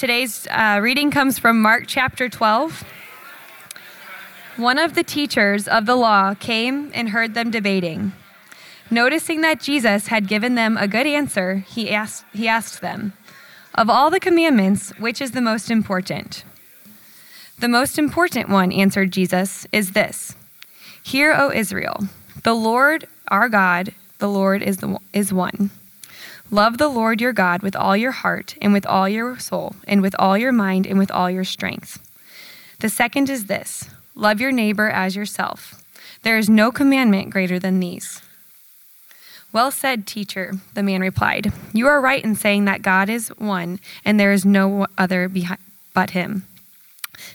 Today's uh, reading comes from Mark chapter 12. One of the teachers of the law came and heard them debating. Noticing that Jesus had given them a good answer, he asked, he asked them, Of all the commandments, which is the most important? The most important one, answered Jesus, is this Hear, O Israel, the Lord our God, the Lord is, the, is one. Love the Lord your God with all your heart, and with all your soul, and with all your mind, and with all your strength. The second is this Love your neighbor as yourself. There is no commandment greater than these. Well said, teacher, the man replied. You are right in saying that God is one, and there is no other but him.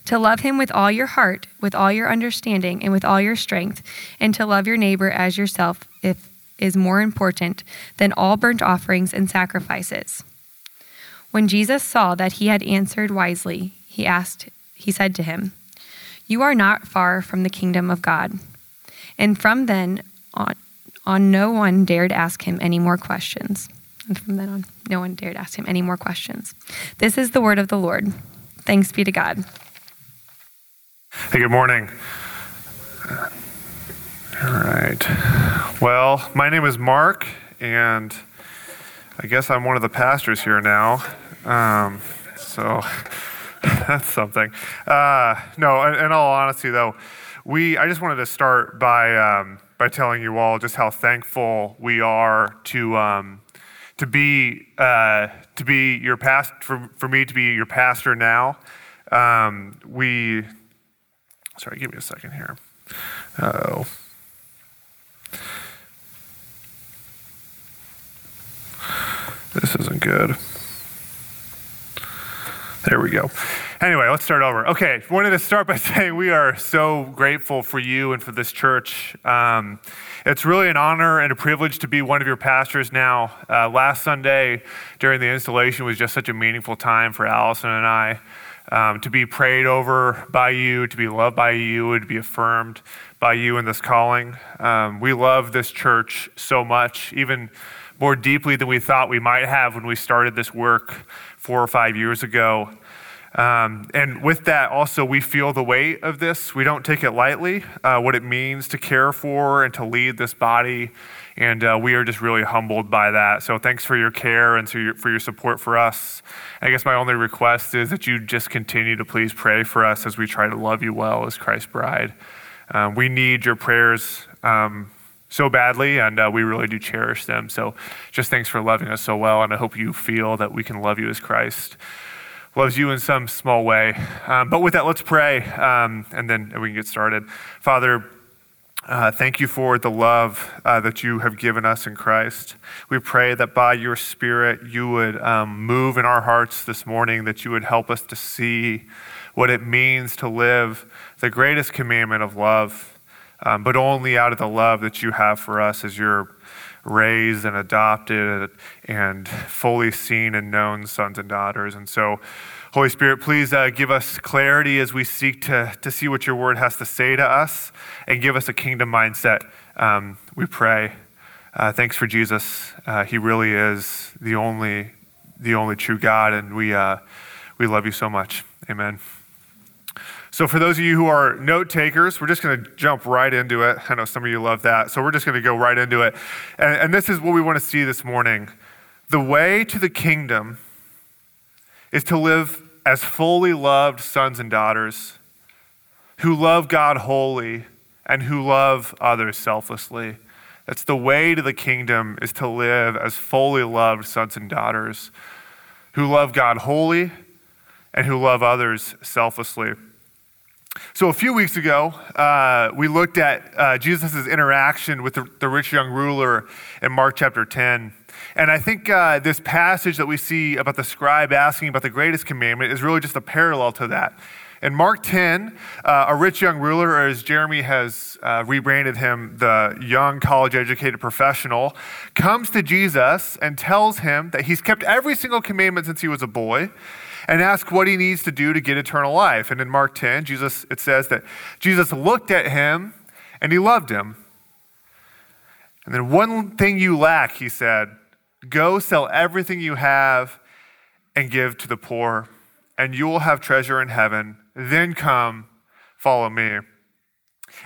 To love him with all your heart, with all your understanding, and with all your strength, and to love your neighbor as yourself if is more important than all burnt offerings and sacrifices. When Jesus saw that he had answered wisely, he asked, he said to him, you are not far from the kingdom of God. And from then on, on no one dared ask him any more questions. And from then on, no one dared ask him any more questions. This is the word of the Lord. Thanks be to God. Hey, good morning. All right. Well, my name is Mark, and I guess I'm one of the pastors here now. Um, so that's something. Uh, no, in, in, all honesty, though, we I just wanted to start by um, by telling you all just how thankful we are to um, to be uh, to be your past for for me to be your pastor now. Um, we sorry, give me a second here. Oh. This isn't good. There we go. Anyway, let's start over. Okay, wanted to start by saying we are so grateful for you and for this church. Um, it's really an honor and a privilege to be one of your pastors now. Uh, last Sunday during the installation was just such a meaningful time for Allison and I. Um, to be prayed over by you, to be loved by you, and to be affirmed by you in this calling. Um, we love this church so much, even more deeply than we thought we might have when we started this work four or five years ago. Um, and with that, also, we feel the weight of this. We don't take it lightly, uh, what it means to care for and to lead this body. And uh, we are just really humbled by that. So thanks for your care and for your support for us. I guess my only request is that you just continue to please pray for us as we try to love you well as Christ's bride. Um, we need your prayers. Um, so badly, and uh, we really do cherish them. So just thanks for loving us so well, and I hope you feel that we can love you as Christ loves you in some small way. Um, but with that, let's pray, um, and then we can get started. Father, uh, thank you for the love uh, that you have given us in Christ. We pray that by your Spirit you would um, move in our hearts this morning, that you would help us to see what it means to live the greatest commandment of love um, but only out of the love that you have for us as you're raised and adopted and fully seen and known sons and daughters. And so, Holy Spirit, please uh, give us clarity as we seek to, to see what your word has to say to us and give us a kingdom mindset. Um, we pray. Uh, thanks for Jesus. Uh, he really is the only, the only true God, and we, uh, we love you so much. Amen. So, for those of you who are note takers, we're just going to jump right into it. I know some of you love that. So, we're just going to go right into it. And, and this is what we want to see this morning. The way to the kingdom is to live as fully loved sons and daughters who love God wholly and who love others selflessly. That's the way to the kingdom is to live as fully loved sons and daughters who love God wholly and who love others selflessly. So, a few weeks ago, uh, we looked at uh, Jesus' interaction with the, the, rich young ruler in Mark chapter 10. And I think uh, this passage that we see about the scribe asking about the greatest commandment is really just a parallel to that. In Mark 10, uh, a rich young ruler, or as Jeremy has uh, rebranded him, the young college educated professional, comes to Jesus and tells him that he's kept every single commandment since he was a boy and ask what he needs to do to get eternal life. And in Mark 10, Jesus, it says that Jesus looked at him and he loved him. And then, one thing you lack, he said, go sell everything you have and give to the poor, and you will have treasure in heaven. Then come, follow me.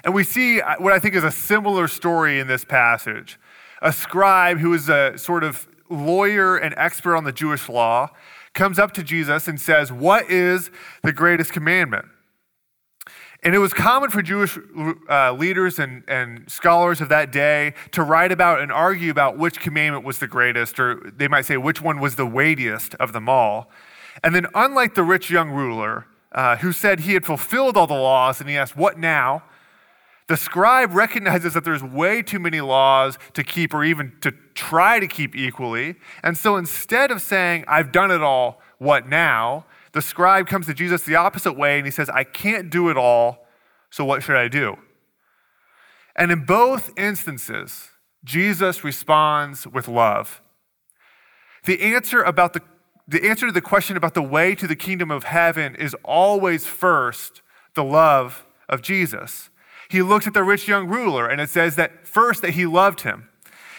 And we see what I think is a similar story in this passage. A scribe who is a sort of lawyer and expert on the Jewish law comes up to Jesus and says, What is the greatest commandment? And it was common for Jewish uh, leaders and, and scholars of that day to write about and argue about which commandment was the greatest, or they might say which one was the weightiest of them all. And then, unlike the rich young ruler uh, who said he had fulfilled all the laws and he asked, What now? The scribe recognizes that there's way too many laws to keep or even to try to keep equally. And so instead of saying, I've done it all, what now? The scribe comes to Jesus the opposite way and he says, I can't do it all, so what should I do? And in both instances, Jesus responds with love. The answer about the the answer to the question about the way to the kingdom of heaven is always first the love of Jesus. He looks at the rich young ruler and it says that first that he loved him.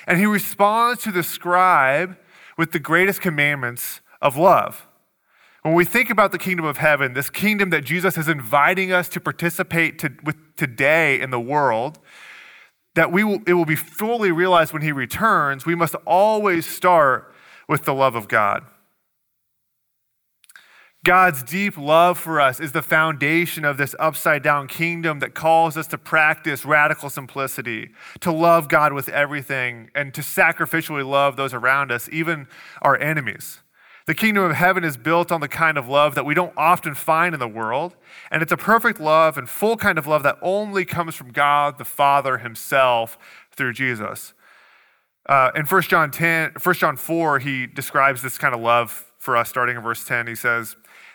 And he responds to the scribe with the greatest commandments of love. When we think about the kingdom of heaven, this kingdom that Jesus is inviting us to participate to, with today in the world, that we will, it will be fully realized when he returns, we must always start with the love of God. God's deep love for us is the foundation of this upside down kingdom that calls us to practice radical simplicity, to love God with everything, and to sacrificially love those around us, even our enemies. The kingdom of heaven is built on the kind of love that we don't often find in the world. And it's a perfect love and full kind of love that only comes from God the Father himself through Jesus. Uh, in 1 John 10, 1 John 4, he describes this kind of love for us starting in verse 10. He says,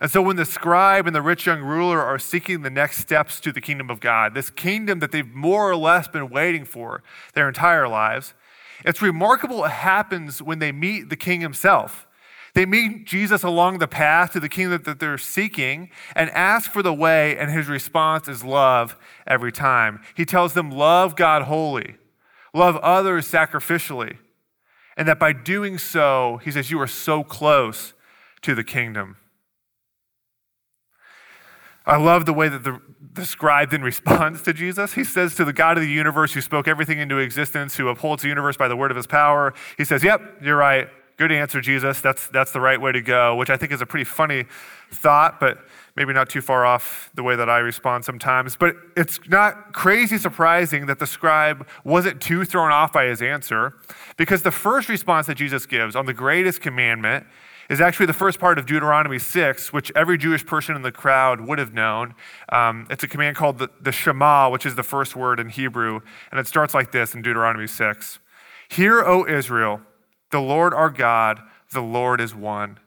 And so, when the scribe and the rich young ruler are seeking the next steps to the kingdom of God, this kingdom that they've more or less been waiting for their entire lives, it's remarkable what happens when they meet the king himself. They meet Jesus along the path to the kingdom that they're seeking and ask for the way, and his response is love every time. He tells them, Love God wholly, love others sacrificially. And that by doing so, he says, You are so close to the kingdom. I love the way that the, the scribe then responds to Jesus. He says to the God of the universe who spoke everything into existence, who upholds the universe by the word of his power, he says, Yep, you're right. Good answer, Jesus. That's, that's the right way to go, which I think is a pretty funny thought, but maybe not too far off the way that I respond sometimes. But it's not crazy surprising that the scribe wasn't too thrown off by his answer, because the first response that Jesus gives on the greatest commandment is actually the first part of Deuteronomy 6, which every Jewish person in the crowd would have known. Um, it's a command called the, the Shema, which is the first word in Hebrew, and it starts like this in Deuteronomy 6 Hear, O Israel, the Lord our God, the Lord is one.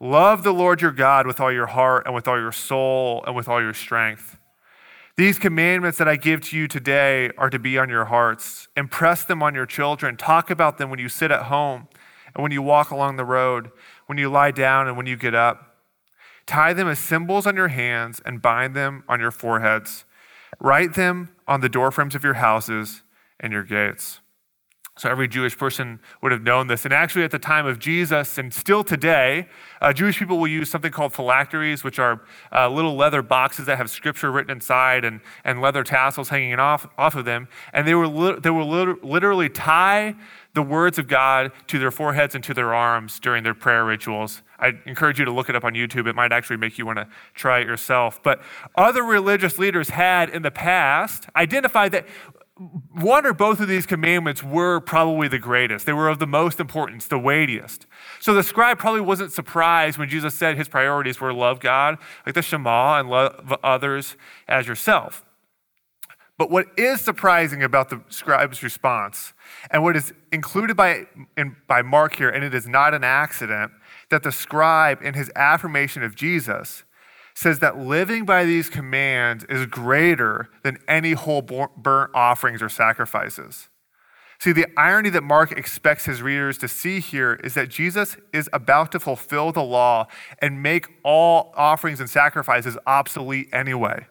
Love the Lord your God with all your heart and with all your soul and with all your strength. These commandments that I give to you today are to be on your hearts. Impress them on your children. Talk about them when you sit at home and when you walk along the road, when you lie down and when you get up. Tie them as symbols on your hands and bind them on your foreheads. Write them on the doorframes of your houses and your gates. So every Jewish person would have known this. And actually, at the time of Jesus, and still today, uh, Jewish people will use something called phylacteries, which are uh, little leather boxes that have scripture written inside and, and leather tassels hanging off, off of them. And they, were li- they will literally tie the words of God to their foreheads and to their arms during their prayer rituals. I encourage you to look it up on YouTube. It might actually make you want to try it yourself. But other religious leaders had in the past identified that one or both of these commandments were probably the greatest. They were of the most importance, the weightiest. So the scribe probably wasn't surprised when Jesus said his priorities were love God, like the Shema, and love others as yourself. But what is surprising about the scribe's response, and what is included by, in, by Mark here, and it is not an accident, that the scribe, in his affirmation of Jesus, says that living by these commands is greater than any whole burnt offerings or sacrifices. See, the irony that Mark expects his readers to see here is that Jesus is about to fulfill the law and make all offerings and sacrifices obsolete anyway.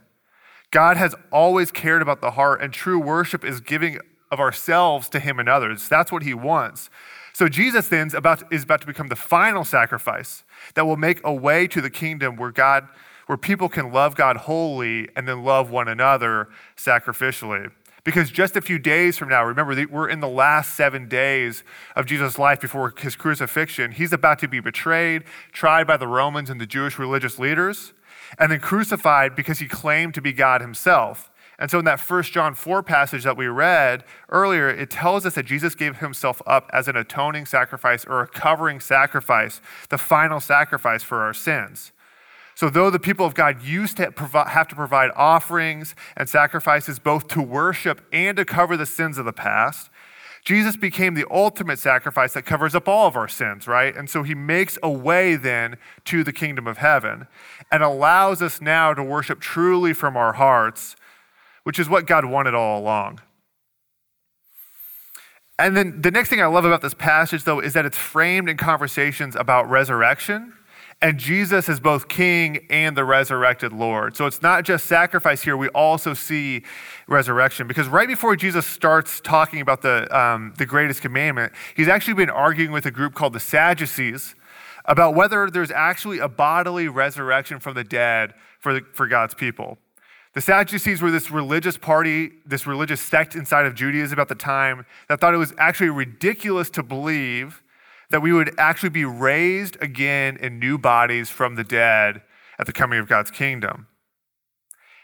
God has always cared about the heart, and true worship is giving of ourselves to Him and others. That's what He wants. So Jesus then is about, is about to become the final sacrifice that will make a way to the kingdom where God, where people can love God wholly and then love one another sacrificially. Because just a few days from now, remember, we're in the last seven days of Jesus' life before his crucifixion. He's about to be betrayed, tried by the Romans and the Jewish religious leaders, and then crucified because he claimed to be God himself. And so, in that first John 4 passage that we read earlier, it tells us that Jesus gave himself up as an atoning sacrifice or a covering sacrifice, the final sacrifice for our sins. So, though the people of God used to have to provide offerings and sacrifices both to worship and to cover the sins of the past, Jesus became the ultimate sacrifice that covers up all of our sins, right? And so he makes a way then to the kingdom of heaven and allows us now to worship truly from our hearts, which is what God wanted all along. And then the next thing I love about this passage, though, is that it's framed in conversations about resurrection and Jesus is both king and the resurrected Lord. So it's not just sacrifice here, we also see resurrection. Because right before Jesus starts talking about the, um, the greatest commandment, he's actually been arguing with a group called the Sadducees about whether there's actually a bodily resurrection from the dead for, the, for God's people. The Sadducees were this religious party, this religious sect inside of Judaism at the time that thought it was actually ridiculous to believe that we would actually be raised again in new bodies from the dead at the coming of God's kingdom.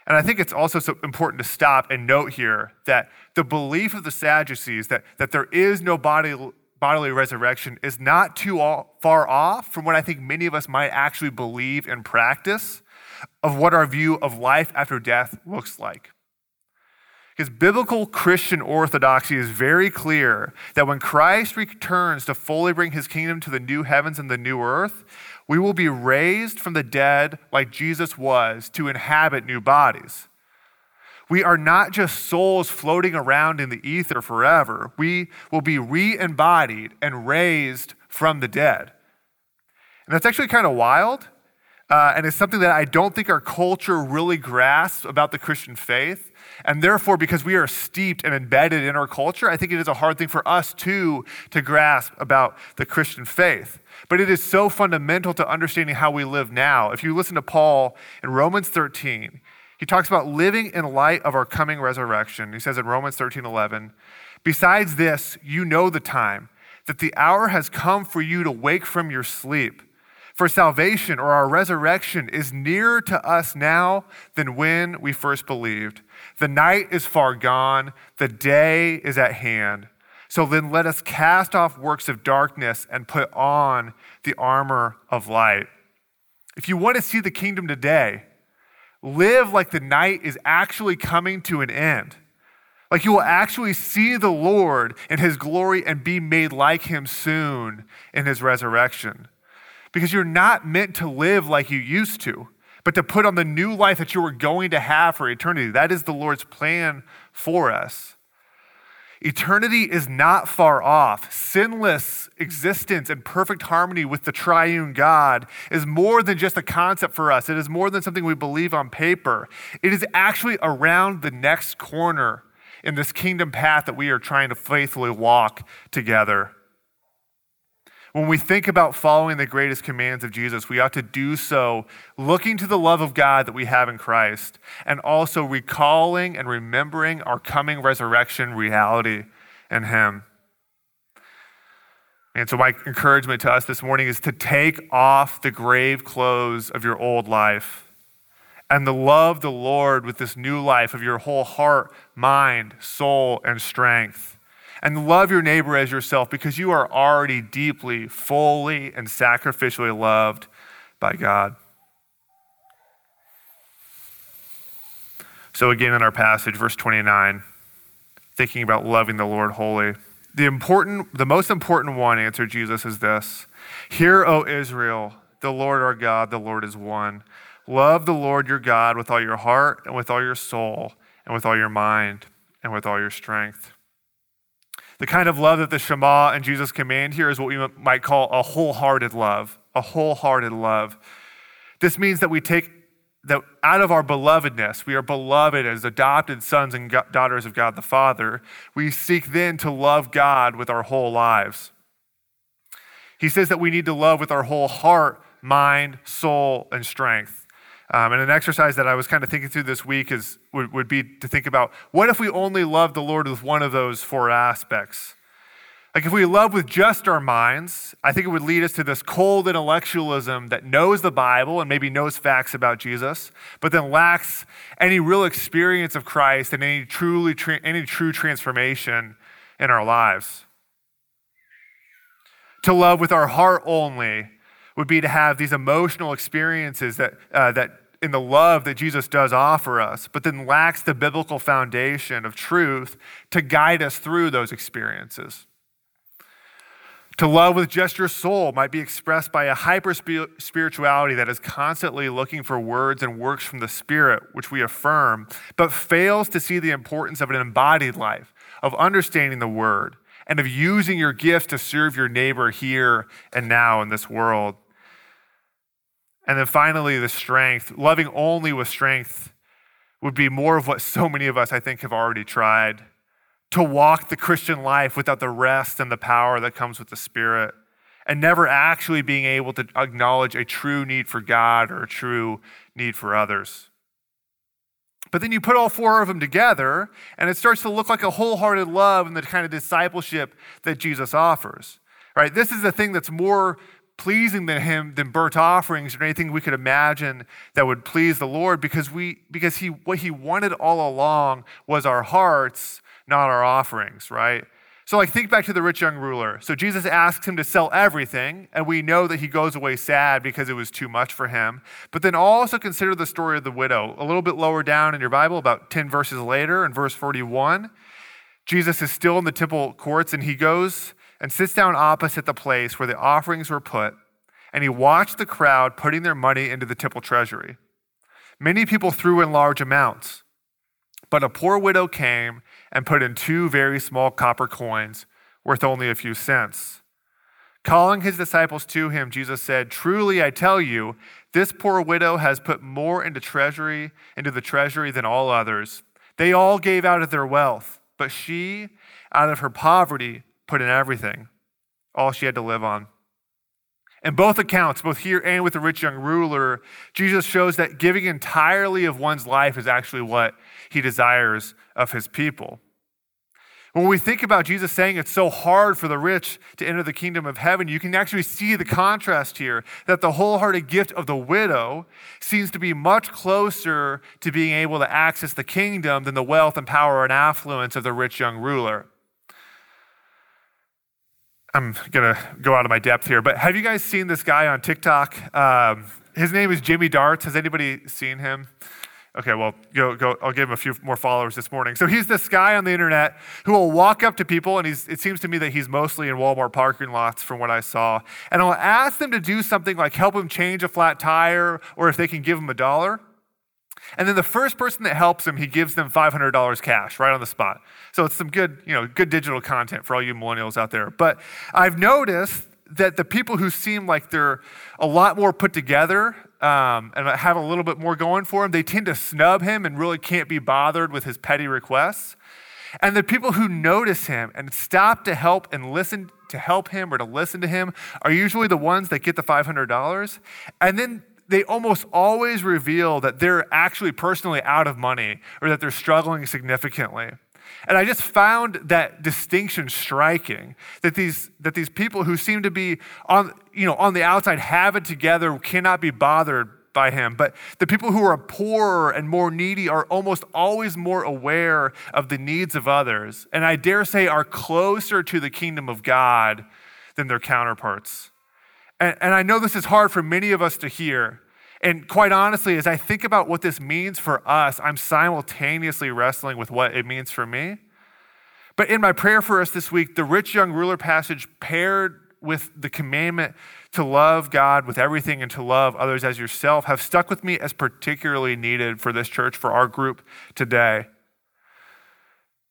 And I think it's also so important to stop and note here that the belief of the Sadducees that, that there is no body, bodily resurrection is not too all, far off from what I think many of us might actually believe and practice of what our view of life after death looks like. Because biblical Christian orthodoxy is very clear that when Christ returns to fully bring his kingdom to the new heavens and the new earth, we will be raised from the dead like Jesus was to inhabit new bodies. We are not just souls floating around in the ether forever. We will be re embodied and raised from the dead. And that's actually kind of wild. Uh, and it's something that I don't think our culture really grasps about the Christian faith. And therefore, because we are steeped and embedded in our culture, I think it is a hard thing for us too to grasp about the Christian faith. But it is so fundamental to understanding how we live now. If you listen to Paul in Romans 13, he talks about living in light of our coming resurrection. He says in Romans 13 11, Besides this, you know the time, that the hour has come for you to wake from your sleep. For salvation or our resurrection is nearer to us now than when we first believed. The night is far gone, the day is at hand. So then let us cast off works of darkness and put on the armor of light. If you want to see the kingdom today, live like the night is actually coming to an end. Like you will actually see the Lord in his glory and be made like him soon in his resurrection. Because you're not meant to live like you used to but to put on the new life that you are going to have for eternity. That is the Lord's plan for us. Eternity is not far off. Sinless existence and perfect harmony with the triune God is more than just a concept for us. It is more than something we believe on paper. It is actually around the next corner in this kingdom path that we are trying to faithfully walk together. When we think about following the greatest commands of Jesus, we ought to do so looking to the love of God that we have in Christ and also recalling and remembering our coming resurrection reality in Him. And so, my encouragement to us this morning is to take off the grave clothes of your old life and to love the Lord with this new life of your whole heart, mind, soul, and strength and love your neighbor as yourself because you are already deeply, fully, and sacrificially loved by God. So, again, in our passage, verse 29, thinking about loving the Lord wholly. The important, the most important one, answered Jesus, is this Hear, O Israel, the Lord our God, the Lord is one. Love the Lord your God with all your heart and with all your soul and with all your mind and with all your strength. The kind of love that the Shema and Jesus command here is what we might call a wholehearted love, a wholehearted love. This means that we take that out of our belovedness, we are beloved as adopted sons and daughters of God the Father. We seek then to love God with our whole lives. He says that we need to love with our whole heart, mind, soul, and strength. Um, and an exercise that I was kind of thinking through this week is would, would be to think about what if we only love the Lord with one of those four aspects? Like, if we love with just our minds, I think it would lead us to this cold intellectualism that knows the Bible and maybe knows facts about Jesus, but then lacks any real experience of Christ and any, truly, any true transformation in our lives. To love with our heart only would be to have these emotional experiences that, uh, that in the love that Jesus does offer us, but then lacks the biblical foundation of truth to guide us through those experiences. To love with just your soul might be expressed by a hyper spirituality that is constantly looking for words and works from the Spirit, which we affirm, but fails to see the importance of an embodied life, of understanding the Word, and of using your gifts to serve your neighbor here and now in this world. And then finally, the strength. Loving only with strength would be more of what so many of us, I think, have already tried to walk the Christian life without the rest and the power that comes with the Spirit, and never actually being able to acknowledge a true need for God or a true need for others. But then you put all four of them together, and it starts to look like a wholehearted love and the kind of discipleship that Jesus offers. Right? This is the thing that's more pleasing than him than burnt offerings or anything we could imagine that would please the Lord because we because he what he wanted all along was our hearts not our offerings, right? So, like, think back to the rich young ruler. So, Jesus asks him to sell everything, and we know that he goes away sad because it was too much for him. But then also consider the story of the widow. A little bit lower down in your Bible, about 10 verses later, in verse 41, Jesus is still in the temple courts, and he goes and sits down opposite the place where the offerings were put, and he watched the crowd putting their money into the temple treasury. Many people threw in large amounts, but a poor widow came and put in two very small copper coins worth only a few cents. Calling his disciples to him, Jesus said, Truly I tell you, this poor widow has put more into treasury, into the treasury than all others. They all gave out of their wealth, but she, out of her poverty, put in everything, all she had to live on. In both accounts, both here and with the rich young ruler, Jesus shows that giving entirely of one's life is actually what he desires of his people. When we think about Jesus saying it's so hard for the rich to enter the kingdom of heaven, you can actually see the contrast here that the wholehearted gift of the widow seems to be much closer to being able to access the kingdom than the wealth and power and affluence of the rich young ruler. I'm to go out of my depth here, but have you guys seen this guy on TikTok? Um, his name is Jimmy Darts. Has anybody seen him? Okay, well, go, go, I'll give him a few more followers this morning. So he's this guy on the internet who will walk up to people, and it seems to me that he's mostly in Walmart parking lots from what I saw, and I'll ask them to do something like help him change a flat tire or if they can give him a dollar. And then the first person that helps him, he gives them $500 cash right on the spot. So it's some good, you know, good digital content for all you millennials out there. But I've noticed that the people who seem like they're a lot more put together um, and have a little bit more going for them, they tend to snub him and really can't be bothered with his petty requests. And the people who notice him and stop to help and listen to help him or to listen to him are usually the ones that get the $500. And then they almost always reveal that they're actually personally out of money or that they're struggling significantly. And I just found that distinction striking that these, that these people who seem to be on, you know, on the outside have it together cannot be bothered by him. But the people who are poorer and more needy are almost always more aware of the needs of others. And I dare say are closer to the kingdom of God than their counterparts. And, and I know this is hard for many of us to hear. And quite honestly, as I think about what this means for us, I'm simultaneously wrestling with what it means for me. But in my prayer for us this week, the rich young ruler passage paired with the commandment to love God with everything and to love others as yourself have stuck with me as particularly needed for this church, for our group today.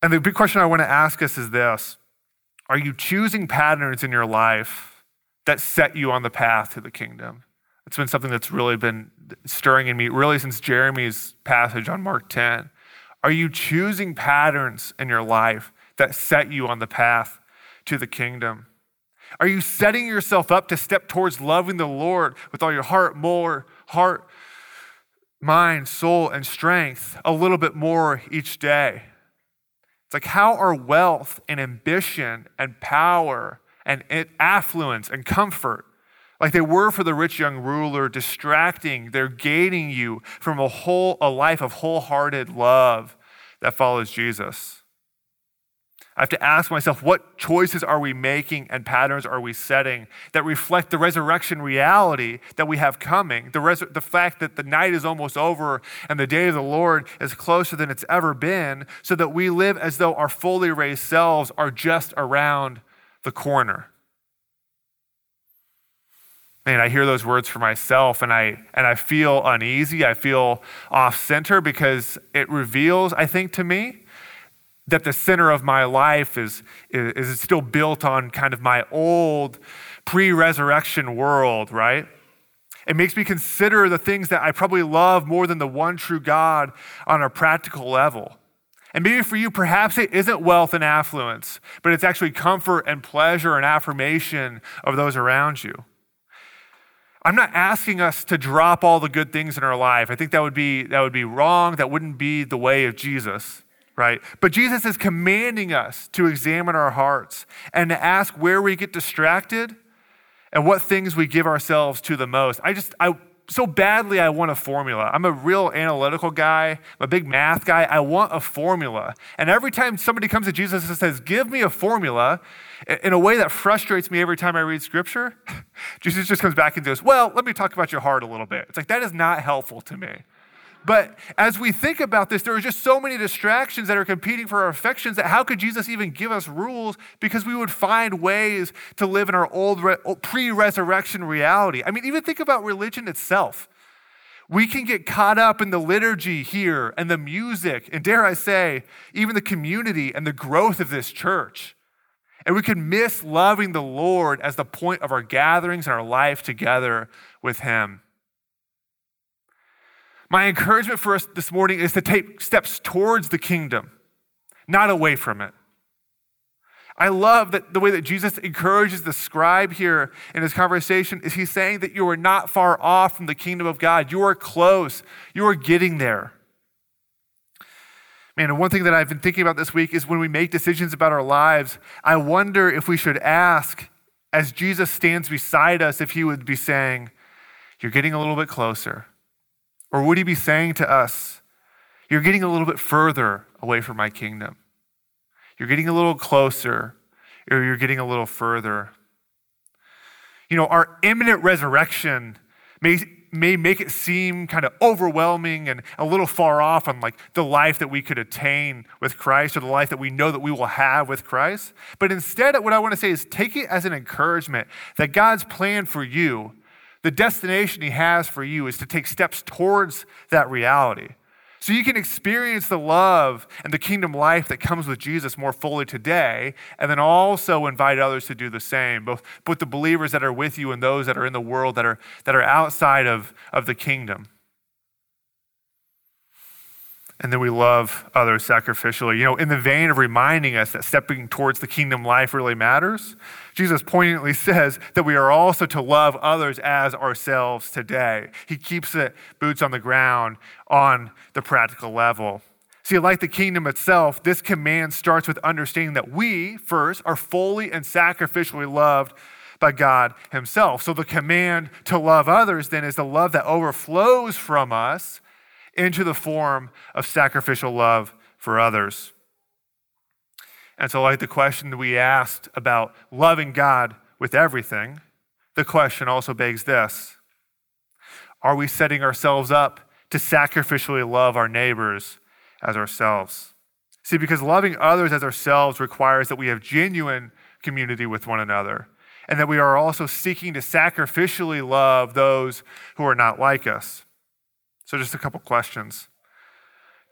And the big question I want to ask us is this Are you choosing patterns in your life that set you on the path to the kingdom? It's been something that's really been stirring in me, really since Jeremy's passage on Mark 10. Are you choosing patterns in your life that set you on the path to the kingdom? Are you setting yourself up to step towards loving the Lord with all your heart, more heart, mind, soul, and strength a little bit more each day? It's like how are wealth and ambition and power and affluence and comfort like they were for the rich young ruler, distracting, they're gating you from a whole a life of wholehearted love that follows Jesus. I have to ask myself, what choices are we making and patterns are we setting that reflect the resurrection reality that we have coming? The, res- the fact that the night is almost over and the day of the Lord is closer than it's ever been, so that we live as though our fully raised selves are just around the corner man, I hear those words for myself and I and I feel uneasy. I feel off center because it reveals, I think, to me that the center of my life is, is, is still built on kind of my old pre-resurrection world, right? It makes me consider the things that I probably love more than the one true God on a practical level. And maybe for you, perhaps it isn't wealth and affluence, but it's actually comfort and pleasure and affirmation of those around you. I'm not asking us to drop all the good things in our life. I think that would be that would be wrong. That wouldn't be the way of Jesus, right? But Jesus is commanding us to examine our hearts and to ask where we get distracted and what things we give ourselves to the most. I just I so badly I want a formula. I'm a real analytical guy, I'm a big math guy. I want a formula. And every time somebody comes to Jesus and says, "Give me a formula," in a way that frustrates me every time I read scripture, Jesus just comes back and goes, Well, let me talk about your heart a little bit. It's like, that is not helpful to me. But as we think about this, there are just so many distractions that are competing for our affections that how could Jesus even give us rules? Because we would find ways to live in our old pre resurrection reality. I mean, even think about religion itself. We can get caught up in the liturgy here and the music, and dare I say, even the community and the growth of this church. And we can miss loving the Lord as the point of our gatherings and our life together with Him. My encouragement for us this morning is to take steps towards the kingdom, not away from it. I love that the way that Jesus encourages the scribe here in his conversation is he's saying that you are not far off from the kingdom of God. You are close. You are getting there. Man, and one thing that I've been thinking about this week is when we make decisions about our lives, I wonder if we should ask, as Jesus stands beside us, if he would be saying, You're getting a little bit closer. Or would he be saying to us, You're getting a little bit further away from my kingdom? You're getting a little closer, or you're getting a little further. You know, our imminent resurrection may may make it seem kind of overwhelming and a little far off on like the life that we could attain with Christ or the life that we know that we will have with Christ. But instead, what I want to say is take it as an encouragement that God's plan for you, the destination He has for you, is to take steps towards that reality. So you can experience the love and the kingdom life that comes with Jesus more fully today, and then also invite others to do the same, both, both the believers that are with you and those that are in the world that are, that are outside of, of the kingdom. And then we love others sacrificially. You know, in the vein of reminding us that stepping towards the kingdom life really matters, Jesus poignantly says that we are also to love others as ourselves today. He keeps it boots on the ground on the practical level. See, like the kingdom itself, this command starts with understanding that we, first, are fully and sacrificially loved by God Himself. So the command to love others then is the love that overflows from us into the form of sacrificial love for others. And so, like the question that we asked about loving God with everything, the question also begs this Are we setting ourselves up to sacrificially love our neighbors as ourselves? See, because loving others as ourselves requires that we have genuine community with one another, and that we are also seeking to sacrificially love those who are not like us. So, just a couple questions.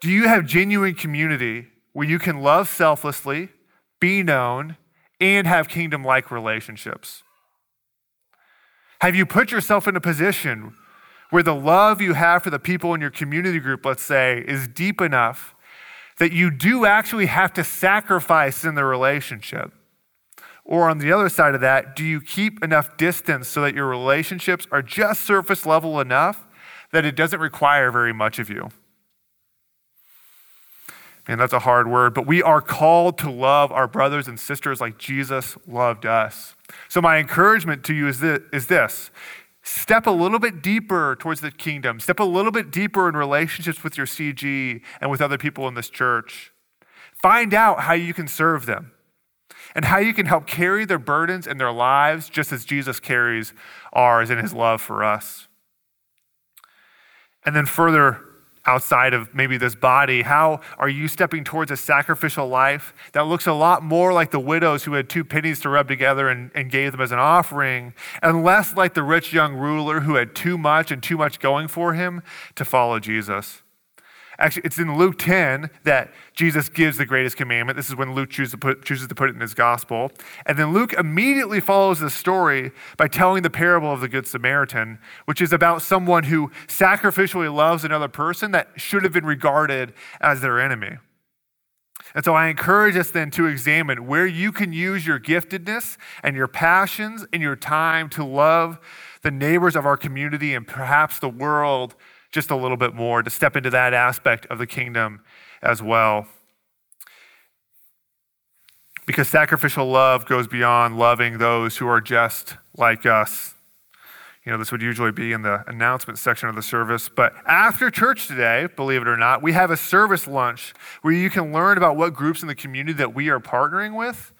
Do you have genuine community where you can love selflessly, be known, and have kingdom like relationships? Have you put yourself in a position where the love you have for the people in your community group, let's say, is deep enough that you do actually have to sacrifice in the relationship? Or on the other side of that, do you keep enough distance so that your relationships are just surface level enough that it doesn't require very much of you? Man, that's a hard word, but we are called to love our brothers and sisters like Jesus loved us. So, my encouragement to you is this, is this step a little bit deeper towards the kingdom, step a little bit deeper in relationships with your CG and with other people in this church. Find out how you can serve them and how you can help carry their burdens and their lives just as Jesus carries ours in his love for us. And then further, outside of maybe this body? How are you stepping towards a sacrificial life that looks a lot more like the widows who had two pennies to rub together and, and, gave them as an offering, and less like the rich young ruler who had too much and too much going for him to follow Jesus? Actually, it's in Luke 10 that Jesus gives the greatest commandment. This is when Luke chooses to, put, chooses to put it in his gospel. And then Luke immediately follows the story by telling the parable of the Good Samaritan, which is about someone who sacrificially loves another person that should have been regarded as their enemy. And so I encourage us then to examine where you can use your giftedness and your passions and your time to love the neighbors of our community and perhaps the world just a little bit more, to step into that aspect of the kingdom as well. Because sacrificial love goes beyond loving those who are just like us. You know, this would usually be in the announcement section of the service. But after church today, believe it or not, we have a service lunch where you can learn about what groups in the community that we are partnering with.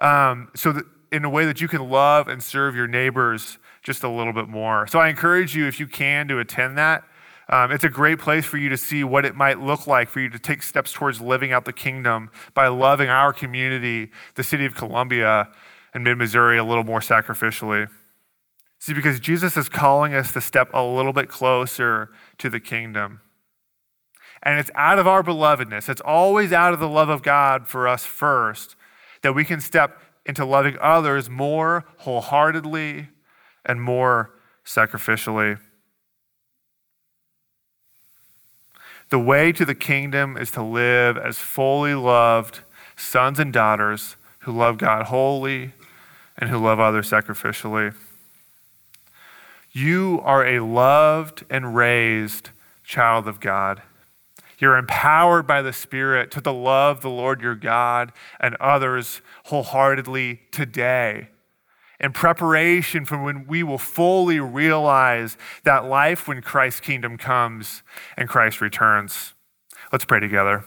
Um, so that in a way that you can love and serve your neighbors just a little bit more. So I encourage you, if you can, to attend that. Um, it's a great place for you to see what it might look like for you to take steps towards living out the kingdom by loving our community, the city of Columbia and mid Missouri, a little more sacrificially. See, because Jesus is calling us to step a little bit closer to the kingdom. And it's out of our belovedness, it's always out of the love of God for us first that we can step into loving others more wholeheartedly and more sacrificially. The way to the kingdom is to live as fully loved sons and daughters who love God wholly and who love others sacrificially. You are a loved and raised child of God. You're empowered by the Spirit to the love the Lord your God and others wholeheartedly today in preparation for when we will fully realize that life when Christ's kingdom comes and Christ returns. Let's pray together.